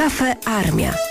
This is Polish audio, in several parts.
Kafe Armia.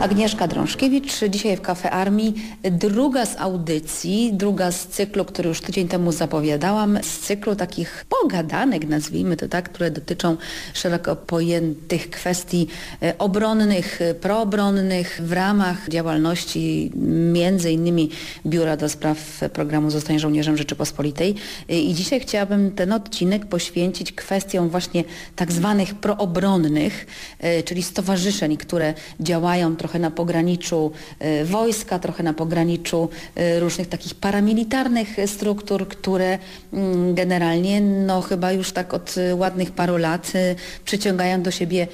Agnieszka Drążkiewicz, dzisiaj w Kafe Armii. Druga z audycji, druga z cyklu, który już tydzień temu zapowiadałam, z cyklu takich pogadanek, nazwijmy to tak, które dotyczą szeroko pojętych kwestii e, obronnych, e, proobronnych w ramach działalności między innymi Biura do Spraw Programu Zostań Żołnierzem Rzeczypospolitej. E, I dzisiaj chciałabym ten odcinek poświęcić kwestiom właśnie tak zwanych proobronnych, czyli stowarzyszeń, które działają trochę trochę na pograniczu y, wojska, trochę na pograniczu y, różnych takich paramilitarnych struktur, które mm, generalnie no chyba już tak od ładnych paru lat przyciągają do siebie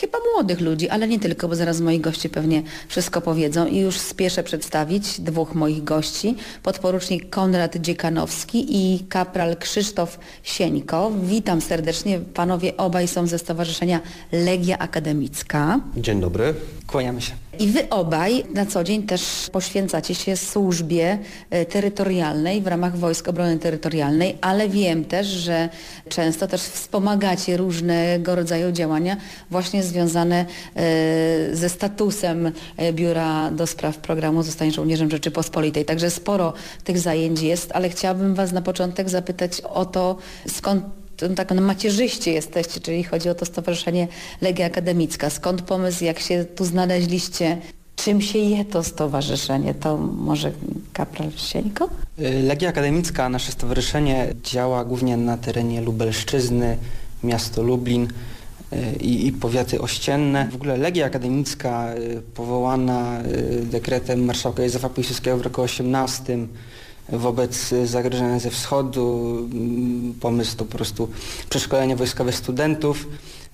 chyba młodych ludzi, ale nie tylko, bo zaraz moi goście pewnie wszystko powiedzą i już spieszę przedstawić dwóch moich gości, podporucznik Konrad Dziekanowski i kapral Krzysztof Sieńko. Witam serdecznie, panowie obaj są ze Stowarzyszenia Legia Akademicka. Dzień dobry. Kłaniamy się. I wy obaj na co dzień też poświęcacie się służbie e, terytorialnej w ramach Wojsk Obrony Terytorialnej, ale wiem też, że często też wspomagacie różnego rodzaju działania właśnie związane e, ze statusem e, Biura do Spraw Programu Zostań Żołnierzem Rzeczypospolitej. Także sporo tych zajęć jest, ale chciałabym was na początek zapytać o to, skąd tak no, macierzyście jesteście, czyli chodzi o to Stowarzyszenie Legia Akademicka. Skąd pomysł, jak się tu znaleźliście? Czym się je to stowarzyszenie? To może kapral Sieńko? Y, Legia Akademicka, nasze stowarzyszenie działa głównie na terenie Lubelszczyzny, miasto Lublin y, i, i powiaty ościenne. W ogóle Legia Akademicka y, powołana dekretem marszałka Józefa Piłsudskiego w roku 18 wobec zagrożenia ze wschodu. Mm, pomysł to po prostu przeszkolenie wojskowe studentów.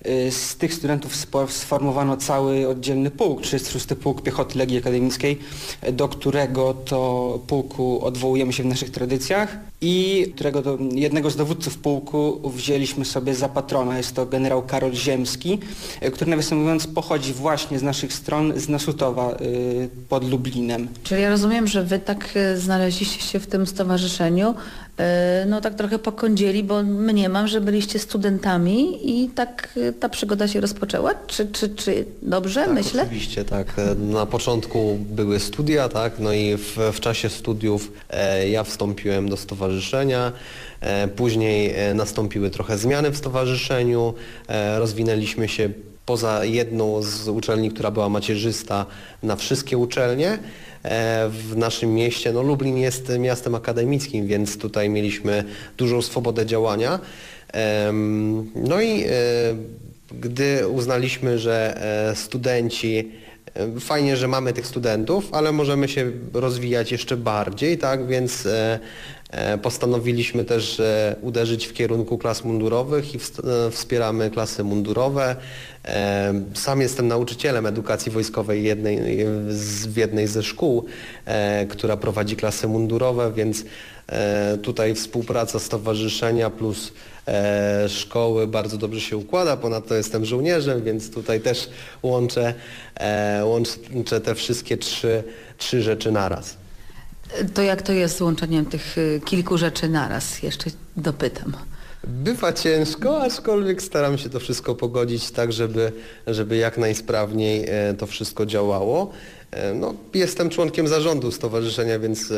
Y, z tych studentów sformowano cały oddzielny pułk, 36 Pułk Piechoty Legii Akademickiej, do którego to pułku odwołujemy się w naszych tradycjach i którego to jednego z dowódców pułku wzięliśmy sobie za patrona. Jest to generał Karol Ziemski, y, który nawiasem mówiąc pochodzi właśnie z naszych stron, z Nasutowa y, pod Lublinem. Czyli ja rozumiem, że wy tak znaleźliście się w tym stowarzyszeniu, no tak trochę pokądzieli, bo mniemam, że byliście studentami i tak ta przygoda się rozpoczęła? Czy, czy, czy dobrze tak, myślę? Oczywiście, tak. Na początku były studia, tak, no i w, w czasie studiów e, ja wstąpiłem do stowarzyszenia. E, później e, nastąpiły trochę zmiany w stowarzyszeniu, e, rozwinęliśmy się poza jedną z uczelni, która była macierzysta, na wszystkie uczelnie e, w naszym mieście. No Lublin jest miastem akademickim, więc tutaj mieliśmy dużą swobodę działania. No i e, gdy uznaliśmy, że e, studenci Fajnie, że mamy tych studentów, ale możemy się rozwijać jeszcze bardziej, tak? Więc postanowiliśmy też uderzyć w kierunku klas mundurowych i wspieramy klasy mundurowe. Sam jestem nauczycielem edukacji wojskowej jednej, w jednej ze szkół, która prowadzi klasy mundurowe, więc tutaj współpraca stowarzyszenia plus e, szkoły bardzo dobrze się układa. Ponadto jestem żołnierzem, więc tutaj też łączę, e, łączę te wszystkie trzy, trzy rzeczy naraz. To jak to jest z łączeniem tych y, kilku rzeczy naraz? Jeszcze dopytam. Bywa ciężko, aczkolwiek staram się to wszystko pogodzić tak, żeby, żeby jak najsprawniej e, to wszystko działało. E, no, jestem członkiem zarządu stowarzyszenia, więc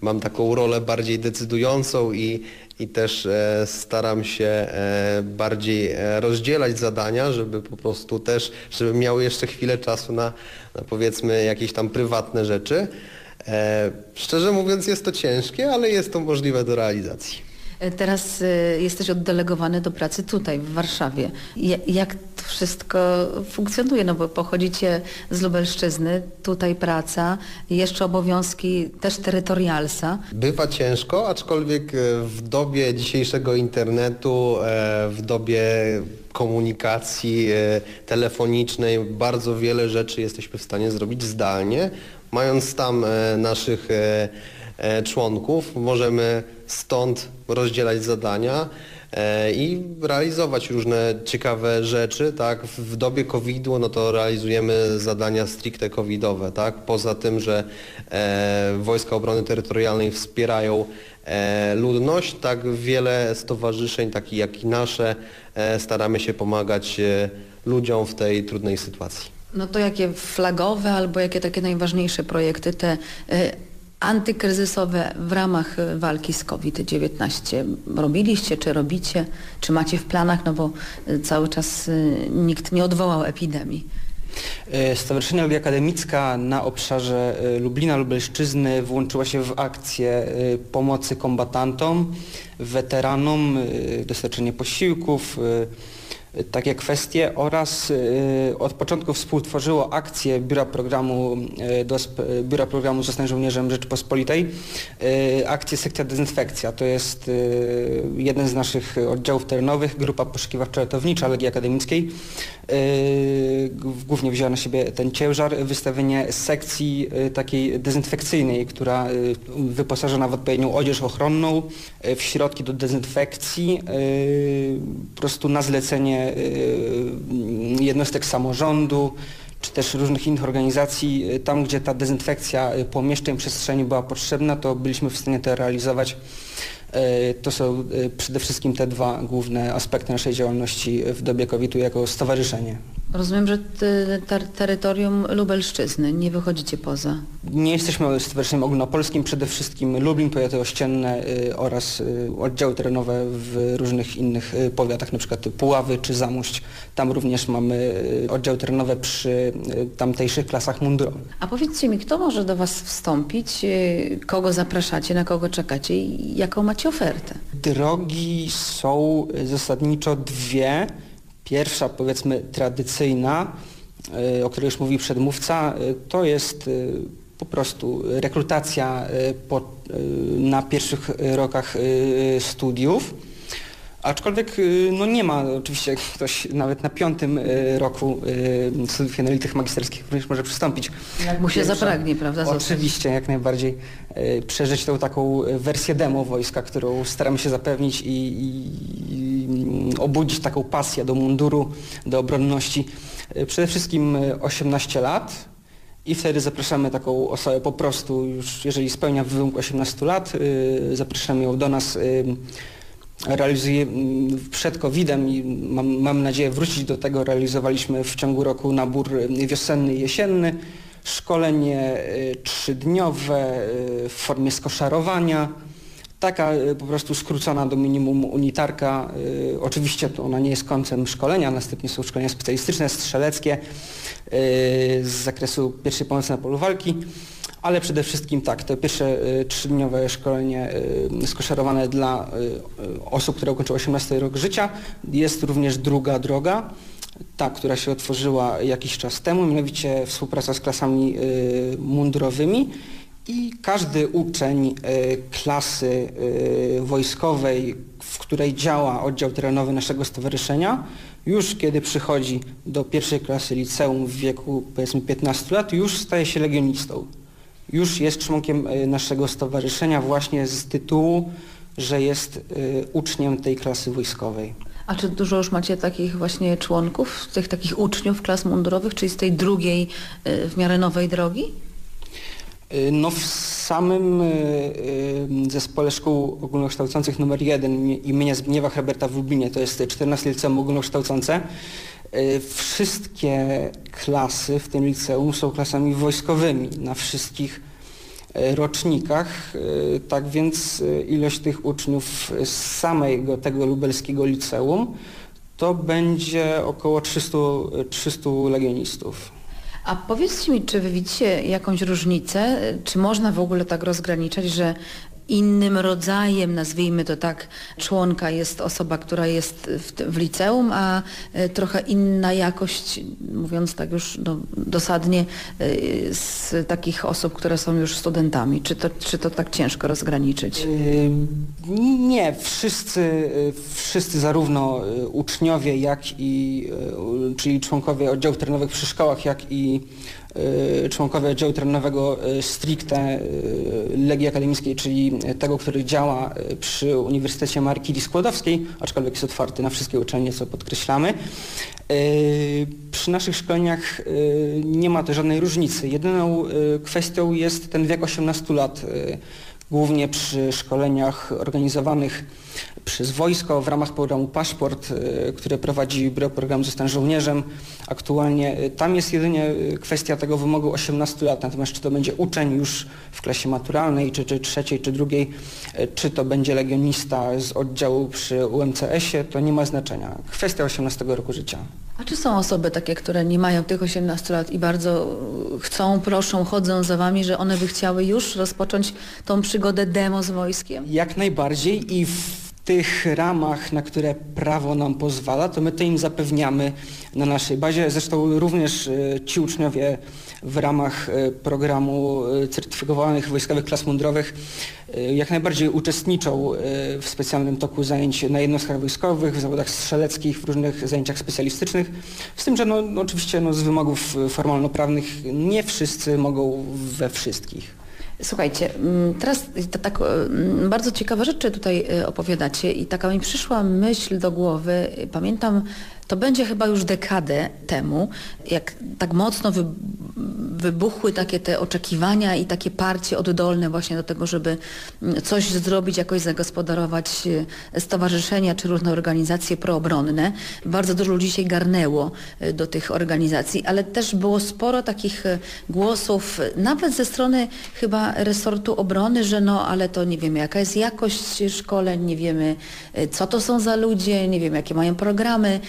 mam taką rolę bardziej decydującą i, i też e, staram się bardziej rozdzielać zadania, żeby po prostu też, żeby miały jeszcze chwilę czasu na, na powiedzmy jakieś tam prywatne rzeczy. E, szczerze mówiąc jest to ciężkie, ale jest to możliwe do realizacji. Teraz y, jesteś oddelegowany do pracy tutaj, w Warszawie. Jak to wszystko funkcjonuje? No bo pochodzicie z Lubelszczyzny, tutaj praca, jeszcze obowiązki też terytorialsa. Bywa ciężko, aczkolwiek e, w dobie dzisiejszego internetu, e, w dobie komunikacji e, telefonicznej bardzo wiele rzeczy jesteśmy w stanie zrobić zdalnie, mając tam naszych E, członków. Możemy stąd rozdzielać zadania e, i realizować różne ciekawe rzeczy, tak? W dobie COVID-u no to realizujemy zadania stricte covidowe, tak? Poza tym, że e, Wojska Obrony Terytorialnej wspierają e, ludność, tak wiele stowarzyszeń, takich jak i nasze, e, staramy się pomagać e, ludziom w tej trudnej sytuacji. No to jakie flagowe albo jakie takie najważniejsze projekty te y, antykryzysowe w ramach y, walki z COVID-19 robiliście, czy robicie, czy macie w planach, no bo y, cały czas nikt nie odwołał epidemii. Stowarzyszenie Legia Akademicka na obszarze Lublina, Lubelszczyzny włączyła się w akcję pomocy kombatantom, weteranom, dostarczenie posiłków, takie kwestie oraz e, od początku współtworzyło akcję Biura Programu, e, Biura Programu Zostań Żołnierzem Rzeczypospolitej, e, akcję Sekcja Dezynfekcja. To jest jeden z naszych oddziałów terenowych, grupa poszukiwawczo-ratownicza Legii Akademickiej. Głównie wzięła na siebie ten ciężar, wystawienie sekcji takiej dezynfekcyjnej, która wyposażona w odpowiednią odzież ochronną, w środki do dezynfekcji, po prostu na zlecenie e, jednostek samorządu, czy też różnych innych organizacji, e, tam gdzie ta dezynfekcja pomieszczeń, przestrzeni była potrzebna, to byliśmy w stanie to realizować. To są przede wszystkim te dwa główne aspekty naszej działalności w dobie COVID-u jako stowarzyszenie. Rozumiem, że ter, terytorium Lubelszczyzny, nie wychodzicie poza. Nie jesteśmy stowarzyszeniem ogólnopolskim, przede wszystkim Lublin, powiaty ościenne y, oraz y, oddziały terenowe w różnych innych y, powiatach, na przykład Puławy czy Zamość. Tam również mamy y, oddziały terenowe przy y, tamtejszych klasach mundurowych. A powiedzcie mi, kto może do Was wstąpić, y, kogo zapraszacie, na kogo czekacie i jaką macie ofertę? Drogi są zasadniczo dwie. Pierwsza, powiedzmy, tradycyjna, y, o której już mówił przedmówca, y, to jest y, po prostu rekrutacja po, na pierwszych rokach studiów. Aczkolwiek y, no nie ma, oczywiście ktoś nawet na piątym y, roku y, studiów jednolitych magisterskich również może przystąpić. Jak mu się Pierwsza- zapragnie, prawda? Oczywiście, jak najbardziej przeżyć tą taką wersję demo wojska, którą staramy się zapewnić i, i, i obudzić taką pasję do munduru, do obronności. Przede wszystkim e, 18 lat i wtedy zapraszamy taką osobę po prostu już, jeżeli spełnia wymóg 18 lat, zapraszamy ją do nas. Realizuje mm, przed COVID-em i mam, mam nadzieję wrócić do tego. Realizowaliśmy w ciągu roku nabór e, wiosenny i jesienny szkolenie y, trzydniowe y, w formie skoszarowania. Taka y, po prostu skrócona do minimum unitarka. Y, Oczywiście to ona nie jest końcem szkolenia, następnie są szkolenia specjalistyczne, strzeleckie y, z zakresu pierwszej pomocy na polu walki. Ale przede wszystkim tak, to pierwsze y, trzydniowe szkolenie y, skoszarowane dla y, osób, które ukończyły 18 rok życia. Jest również druga droga, ta, która się otworzyła jakiś czas temu, mianowicie współpraca z klasami mundurowymi i każdy uczeń klasy wojskowej, w której działa oddział terenowy naszego stowarzyszenia, już kiedy przychodzi do pierwszej klasy liceum w wieku powiedzmy 15 lat, już staje się legionistą. Już jest członkiem y, naszego stowarzyszenia właśnie z tytułu, że jest y, uczniem tej klasy wojskowej. A czy dużo już macie takich właśnie członków, tych takich uczniów klas mundurowych, czyli z tej drugiej y, w miarę nowej drogi? No w samym zespole szkół ogólnokształcących numer 1 imienia Zbigniewa Herberta w Lublinie, to jest 14 liceum ogólnokształcące, wszystkie klasy w tym liceum są klasami wojskowymi na wszystkich rocznikach, y, tak więc y, ilość tych uczniów z samego tego lubelskiego liceum to będzie około 300, 300 legionistów. A powiedzcie mi, czy wy widzicie jakąś różnicę, czy można w ogóle tak rozgraniczać, że innym rodzajem, nazwijmy to tak, członka jest osoba, która jest w, w liceum, a e, trochę inna jakość, mówiąc tak już no, dosadnie, e, z takich osób, które są już studentami. Czy to, czy to tak ciężko rozgraniczyć? Nie, wszyscy, yy, wszyscy zarówno uczniowie, jak i, czyli członkowie oddziałów terenowych przy szkołach, jak i członkowie oddziału terenowego yy, stricte yy, Legii Akademickiej, czyli tego, który działa przy Uniwersytecie Marii Skłodowskiej, aczkolwiek jest otwarty na wszystkie uczelnie, co podkreślamy. Przy naszych szkoleniach nie ma to żadnej różnicy. Jedyną kwestią jest ten wiek 18 lat, głównie przy szkoleniach organizowanych przez wojsko w ramach programu Paszport, y, który prowadzi Biuro Programu Zostań Żołnierzem. Aktualnie y, tam jest jedynie y, kwestia tego wymogu 18 lat, natomiast czy to będzie uczeń już w klasie maturalnej, czy, czy trzeciej, czy drugiej, czy to będzie legionista z oddziału przy UMCS-ie, to nie ma znaczenia. Kwestia 18 roku życia. A czy są osoby takie, które nie mają tych 18 lat i bardzo chcą, proszą, chodzą za wami, że one by chciały już rozpocząć tą przygodę demo z wojskiem? Jak najbardziej i w tych ramach, na które prawo nam pozwala, to my to im zapewniamy na naszej bazie. Zresztą również e, ci uczniowie w ramach e, programu e, certyfikowanych wojskowych klas mundurowych jak najbardziej uczestniczą w specjalnym toku zajęć na jednostkach wojskowych, w zawodach strzeleckich, w różnych zajęciach specjalistycznych. Z tym, że no, no oczywiście no, z wymogów formalno-prawnych nie wszyscy mogą we wszystkich. Słuchajcie, mm, teraz tak mm, bardzo ciekawe rzeczy tutaj opowiadacie i taka mi przyszła myśl do głowy. Pamiętam to będzie chyba już dekadę temu, jak tak mocno wy, wybuchły takie te oczekiwania i takie parcie oddolne właśnie do tego, żeby coś zrobić, jakoś zagospodarować e, stowarzyszenia czy różne organizacje proobronne. Bardzo dużo ludzi się garnęło e, do tych organizacji, ale też było sporo takich e, głosów, nawet ze strony chyba resortu obrony, że no ale to nie wiemy jaka jest jakość szkoleń, nie wiemy co to są za ludzie, nie wiemy jakie mają programy,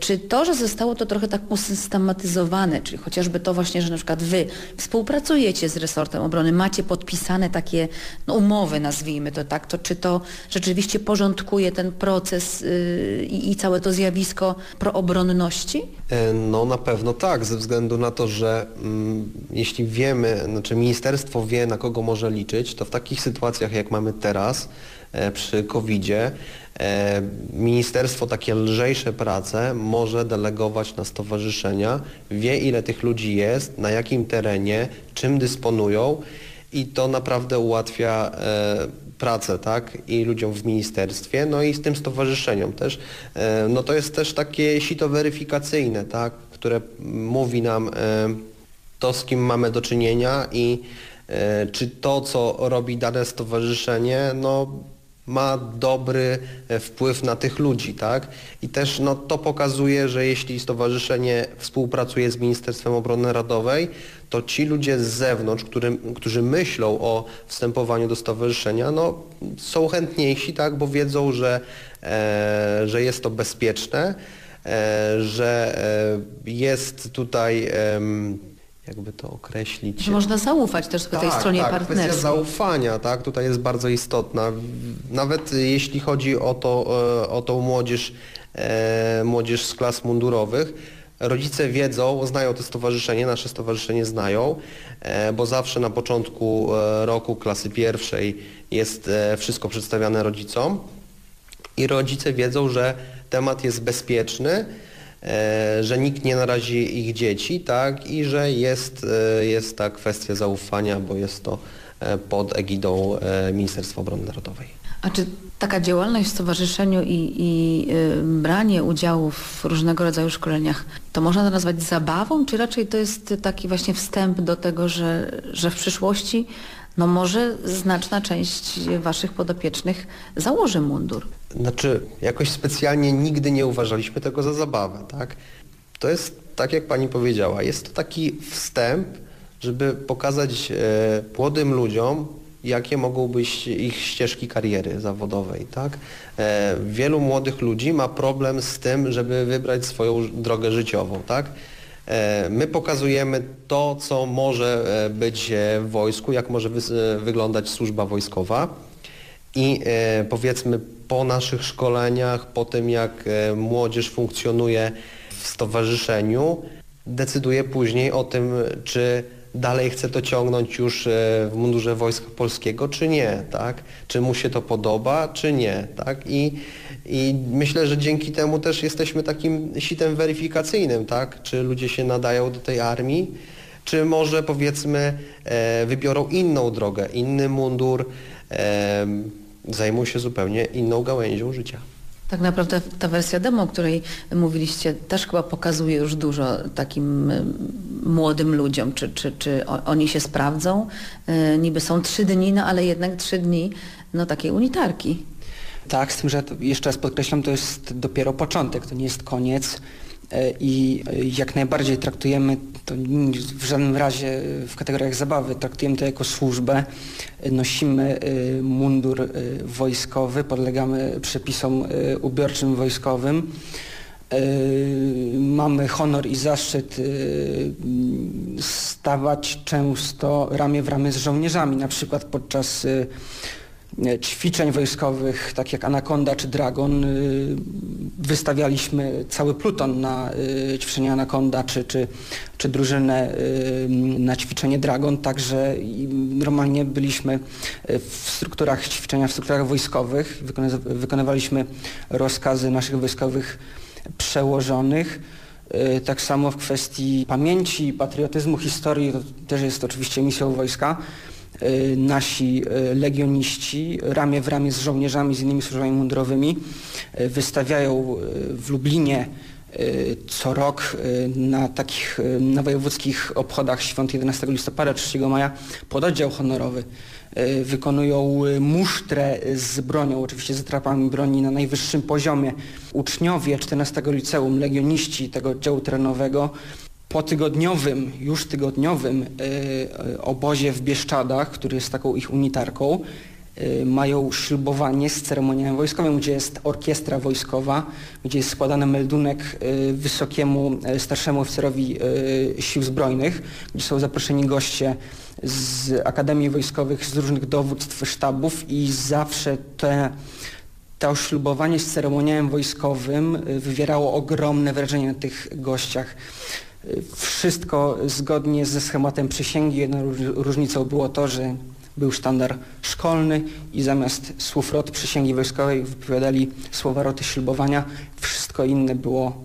czy to, że zostało to trochę tak usystematyzowane, czyli chociażby to właśnie, że na przykład wy współpracujecie z resortem obrony, macie podpisane takie no, umowy, nazwijmy to tak, to czy to rzeczywiście porządkuje ten proces yy, i całe to zjawisko proobronności? E, no na pewno tak, ze względu na to, że mm, jeśli wiemy, znaczy ministerstwo wie na kogo może liczyć, to w takich sytuacjach jak mamy teraz e, przy COVID-zie, ministerstwo takie lżejsze prace może delegować na stowarzyszenia, wie ile tych ludzi jest, na jakim terenie, czym dysponują i to naprawdę ułatwia e, pracę, tak, i ludziom w ministerstwie, no i z tym stowarzyszeniom też. E, no to jest też takie sito weryfikacyjne, tak, które mówi nam to, z kim mamy do czynienia i czy to, co robi dane stowarzyszenie, no ma dobry e, wpływ na tych ludzi, tak? I też no, to pokazuje, że jeśli stowarzyszenie współpracuje z Ministerstwem Obrony Narodowej, to ci ludzie z zewnątrz, którzy, którzy myślą o wstępowaniu do stowarzyszenia, no, są chętniejsi, tak? Bo wiedzą, że, e, że jest to bezpieczne, e, że e, jest tutaj jakby to określić. Można zaufać też tak, tej stronie tak, partnerskiej. Kwestia zaufania, tak, tutaj jest bardzo istotna. Nawet jeśli chodzi o, to, e, o tą młodzież, e, młodzież z klas mundurowych, rodzice wiedzą, znają to stowarzyszenie, nasze stowarzyszenie znają, e, bo zawsze na początku roku klasy pierwszej jest wszystko przedstawiane rodzicom i rodzice wiedzą, że temat jest bezpieczny, że nikt nie narazi ich dzieci, tak, i że jest, e, jest ta kwestia zaufania, bo jest to e, pod egidą Ministerstwa Obrony Narodowej. A czy taka działalność w stowarzyszeniu i, i branie udziału w różnego rodzaju szkoleniach, to można to nazwać zabawą, czy raczej to jest taki właśnie wstęp do tego, że, że w przyszłości no może znaczna część waszych podopiecznych założy mundur? Znaczy, jakoś specjalnie nigdy nie uważaliśmy tego za zabawę, tak? To jest, tak jak pani powiedziała, jest to taki wstęp, żeby pokazać e, młodym ludziom, jakie mogą być ich ścieżki kariery zawodowej. Tak? E, wielu młodych ludzi ma problem z tym, żeby wybrać swoją drogę życiową. Tak? E, my pokazujemy to, co może e, być w wojsku, jak może wy, wyglądać służba wojskowa. I e, powiedzmy po naszych szkoleniach, po tym jak e, młodzież funkcjonuje w stowarzyszeniu, decyduje później o tym, czy dalej chce to ciągnąć już e, w mundurze Wojska Polskiego, czy nie, tak? Czy mu się to podoba, czy nie, tak? I, i myślę, że dzięki temu też jesteśmy takim sitem weryfikacyjnym, tak? Czy ludzie się nadają do tej armii, czy może powiedzmy e, wybiorą inną drogę, inny mundur, e, zajmą się zupełnie inną gałęzią życia. Tak naprawdę ta wersja demo, o której mówiliście, też chyba pokazuje już dużo takim y, młodym ludziom, czy, czy, czy oni się sprawdzą. Y, Niby są trzy dni, no ale jednak trzy dni no takiej unitarki. Tak, z tym, że jeszcze raz podkreślam, to jest dopiero początek, to nie jest koniec i e, jak najbardziej traktujemy to w żadnym razie e, w kategoriach zabawy, traktujemy to jako służbę, E, nosimy e, mundur e, wojskowy, podlegamy przepisom e, ubiorczym wojskowym. E, Mamy honor i zaszczyt e, stawać często ramię w ramię z żołnierzami, na przykład podczas e, e, ćwiczeń wojskowych, tak jak Anaconda czy Dragon, y, wystawialiśmy cały pluton na y, ćwiczenie Anaconda czy, czy, czy drużynę y, na ćwiczenie Dragon, także normalnie byliśmy w strukturach ćwiczenia, w strukturach wojskowych, wykonywa- wykonywaliśmy rozkazy naszych wojskowych przełożonych. Tak samo w kwestii pamięci, patriotyzmu, historii, to też jest oczywiście misją wojska. Y, Nasi y, legioniści ramię w ramię z żołnierzami, z innymi służbami mundurowymi y, wystawiają w Lublinie co rok na takich na wojewódzkich obchodach świąt 11 listopada, 3 maja pododdział honorowy. Wykonują musztrę z bronią, oczywiście z atrapami broni na najwyższym poziomie. Uczniowie 14 liceum, legioniści tego oddziału terenowego po tygodniowym, już tygodniowym y, y, obozie w Bieszczadach, który jest taką ich unitarką, y, mają ślubowanie z ceremoniałem wojskowym, gdzie jest orkiestra wojskowa, gdzie jest składany meldunek wysokiemu starszemu oficerowi sił zbrojnych, gdzie są zaproszeni goście z akademii wojskowych, z różnych dowództw, sztabów i zawsze te to oślubowanie z ceremoniałem wojskowym wywierało ogromne wrażenie na tych gościach. Wszystko zgodnie ze schematem przysięgi. Jedną róż- różnicą było to, że był sztandar szkolny i zamiast słów rot przysięgi wojskowej wypowiadali słowa roty ślubowania. Wszystko inne było,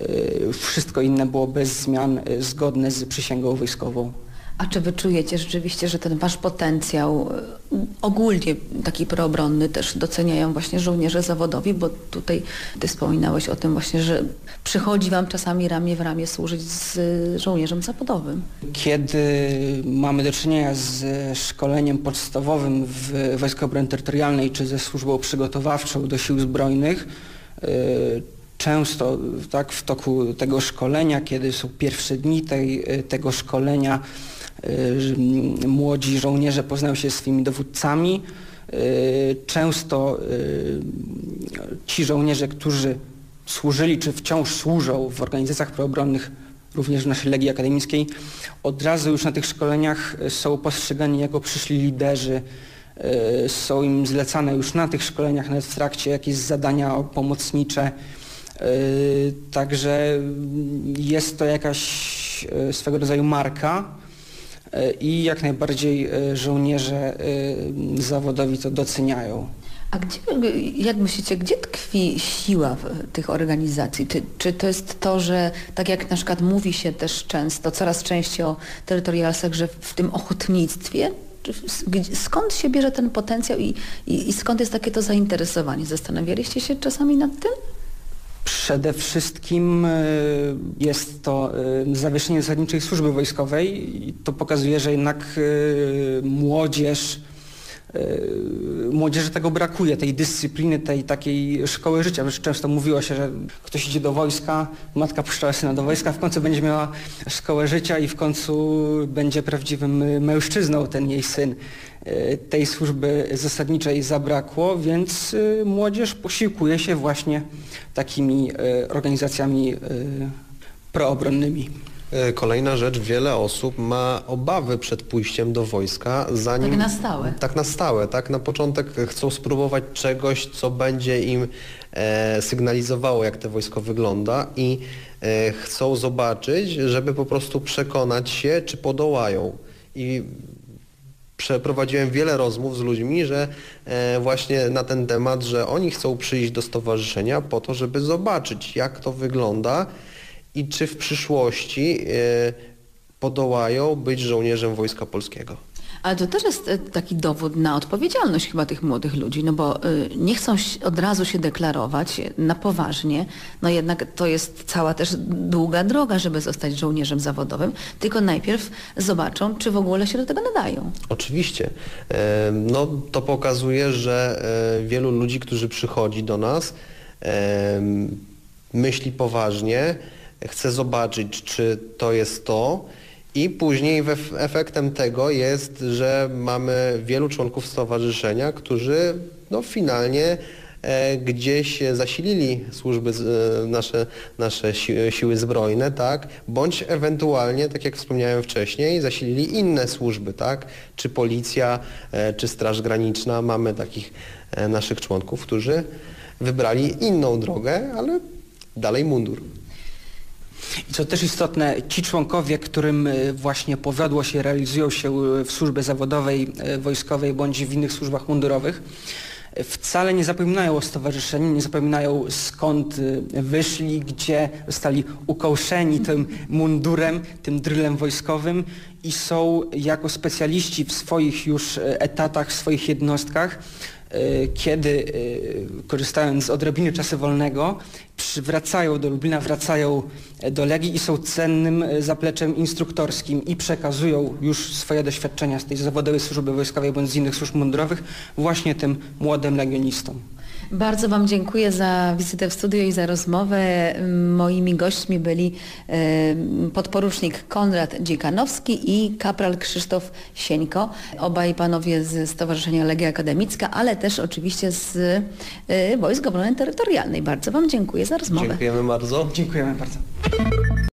y, wszystko inne było bez zmian y, zgodne z przysięgą wojskową. A czy wy czujecie rzeczywiście, że ten wasz potencjał y, ogólnie taki proobronny też doceniają właśnie żołnierze zawodowi, bo tutaj ty wspominałeś o tym właśnie, że przychodzi wam czasami ramię w ramię służyć z y, żołnierzem zawodowym. Kiedy mamy do czynienia z szkoleniem podstawowym w Wojskach Obrony Terytorialnej czy ze służbą przygotowawczą do sił zbrojnych, y, często tak, w toku tego szkolenia, kiedy są pierwsze dni tej, tego szkolenia, młodzi żołnierze poznają się z swoimi dowódcami. Y, Często y, ci żołnierze, którzy służyli czy wciąż służą w organizacjach proobronnych, również w naszej Legii Akademickiej, od razu już na tych szkoleniach y, są postrzegani jako przyszli liderzy, y, są im zlecane już na tych szkoleniach, nawet w trakcie jakieś zadania pomocnicze. Y, Także jest to jakaś y, swego rodzaju marka y, i jak najbardziej y, żołnierze y, zawodowi to doceniają. A gdzie, jak myślicie, gdzie tkwi siła tych organizacji? Czy, czy to jest to, że tak jak na przykład mówi się też często, coraz częściej o terytorialsach, że w tym ochotnictwie, skąd się bierze ten potencjał i, i, i skąd jest takie to zainteresowanie? Zastanawialiście się czasami nad tym? Przede wszystkim y, jest to y, zawieszenie zasadniczej służby wojskowej to pokazuje, że jednak y, młodzież, młodzieży tego brakuje, tej dyscypliny, tej takiej szkoły życia. Często mówiło się, że ktoś idzie do wojska, matka puszczała syna do wojska, w końcu będzie miała szkołę życia i w końcu będzie prawdziwym mężczyzną ten jej syn. Y, Tej służby zasadniczej zabrakło, więc y, młodzież posiłkuje się właśnie takimi organizacjami proobronnymi. E, Kolejna rzecz, wiele osób ma obawy przed pójściem do wojska, zanim... Tak na stałe. Tak na stałe, tak? Na początek chcą spróbować czegoś, co będzie im e, sygnalizowało, jak to wojsko wygląda i e, chcą zobaczyć, żeby po prostu przekonać się, czy podołają. I przeprowadziłem wiele rozmów z ludźmi, że e, właśnie na ten temat, że oni chcą przyjść do stowarzyszenia po to, żeby zobaczyć, jak to wygląda i czy w przyszłości e, podołają być żołnierzem Wojska Polskiego. Ale to też jest e, taki dowód na odpowiedzialność chyba tych młodych ludzi, no bo y, nie chcą od razu się deklarować na poważnie, no jednak to jest cała też długa droga, żeby zostać żołnierzem zawodowym, tylko najpierw zobaczą, czy w ogóle się do tego nadają. Oczywiście. E, No to pokazuje, że e, wielu ludzi, którzy przychodzi do nas, e, myśli poważnie, chce zobaczyć, czy to jest to i później efektem tego jest, że mamy wielu członków stowarzyszenia, którzy no, finalnie e, gdzieś zasilili służby, e, nasze, nasze si siły zbrojne, tak, bądź ewentualnie, tak jak wspomniałem wcześniej, zasilili inne służby, tak, czy policja, e, czy Straż Graniczna. Mamy takich naszych członków, którzy wybrali inną drogę, ale dalej mundur. I co też istotne, ci członkowie, którym e, właśnie powiodło się, realizują się e, w służbie zawodowej, e, wojskowej bądź w innych służbach mundurowych, wcale nie zapominają o stowarzyszeniu, nie zapominają skąd wyszli, gdzie zostali ukołszeni tym mundurem, tym drylem wojskowym i są jako specjaliści w swoich już etatach, w swoich jednostkach, kiedy e, korzystając z odrobiny czasu wolnego, przywracają do Lublina, wracają e, do Legii i są cennym e, zapleczem instruktorskim i przekazują już swoje doświadczenia z tej zawodowej służby wojskowej bądź z innych służb mundurowych właśnie tym młodym legionistom. Bardzo Wam dziękuję za wizytę w studiu i za rozmowę. Moimi gośćmi byli podporucznik Konrad Dziekanowski i kapral Krzysztof Sieńko. Obaj panowie z Stowarzyszenia Legia Akademicka, ale też oczywiście z e, Wojsk Obrony Terytorialnej. Bardzo Wam dziękuję za rozmowę. Dziękujemy bardzo. Dziękujemy bardzo.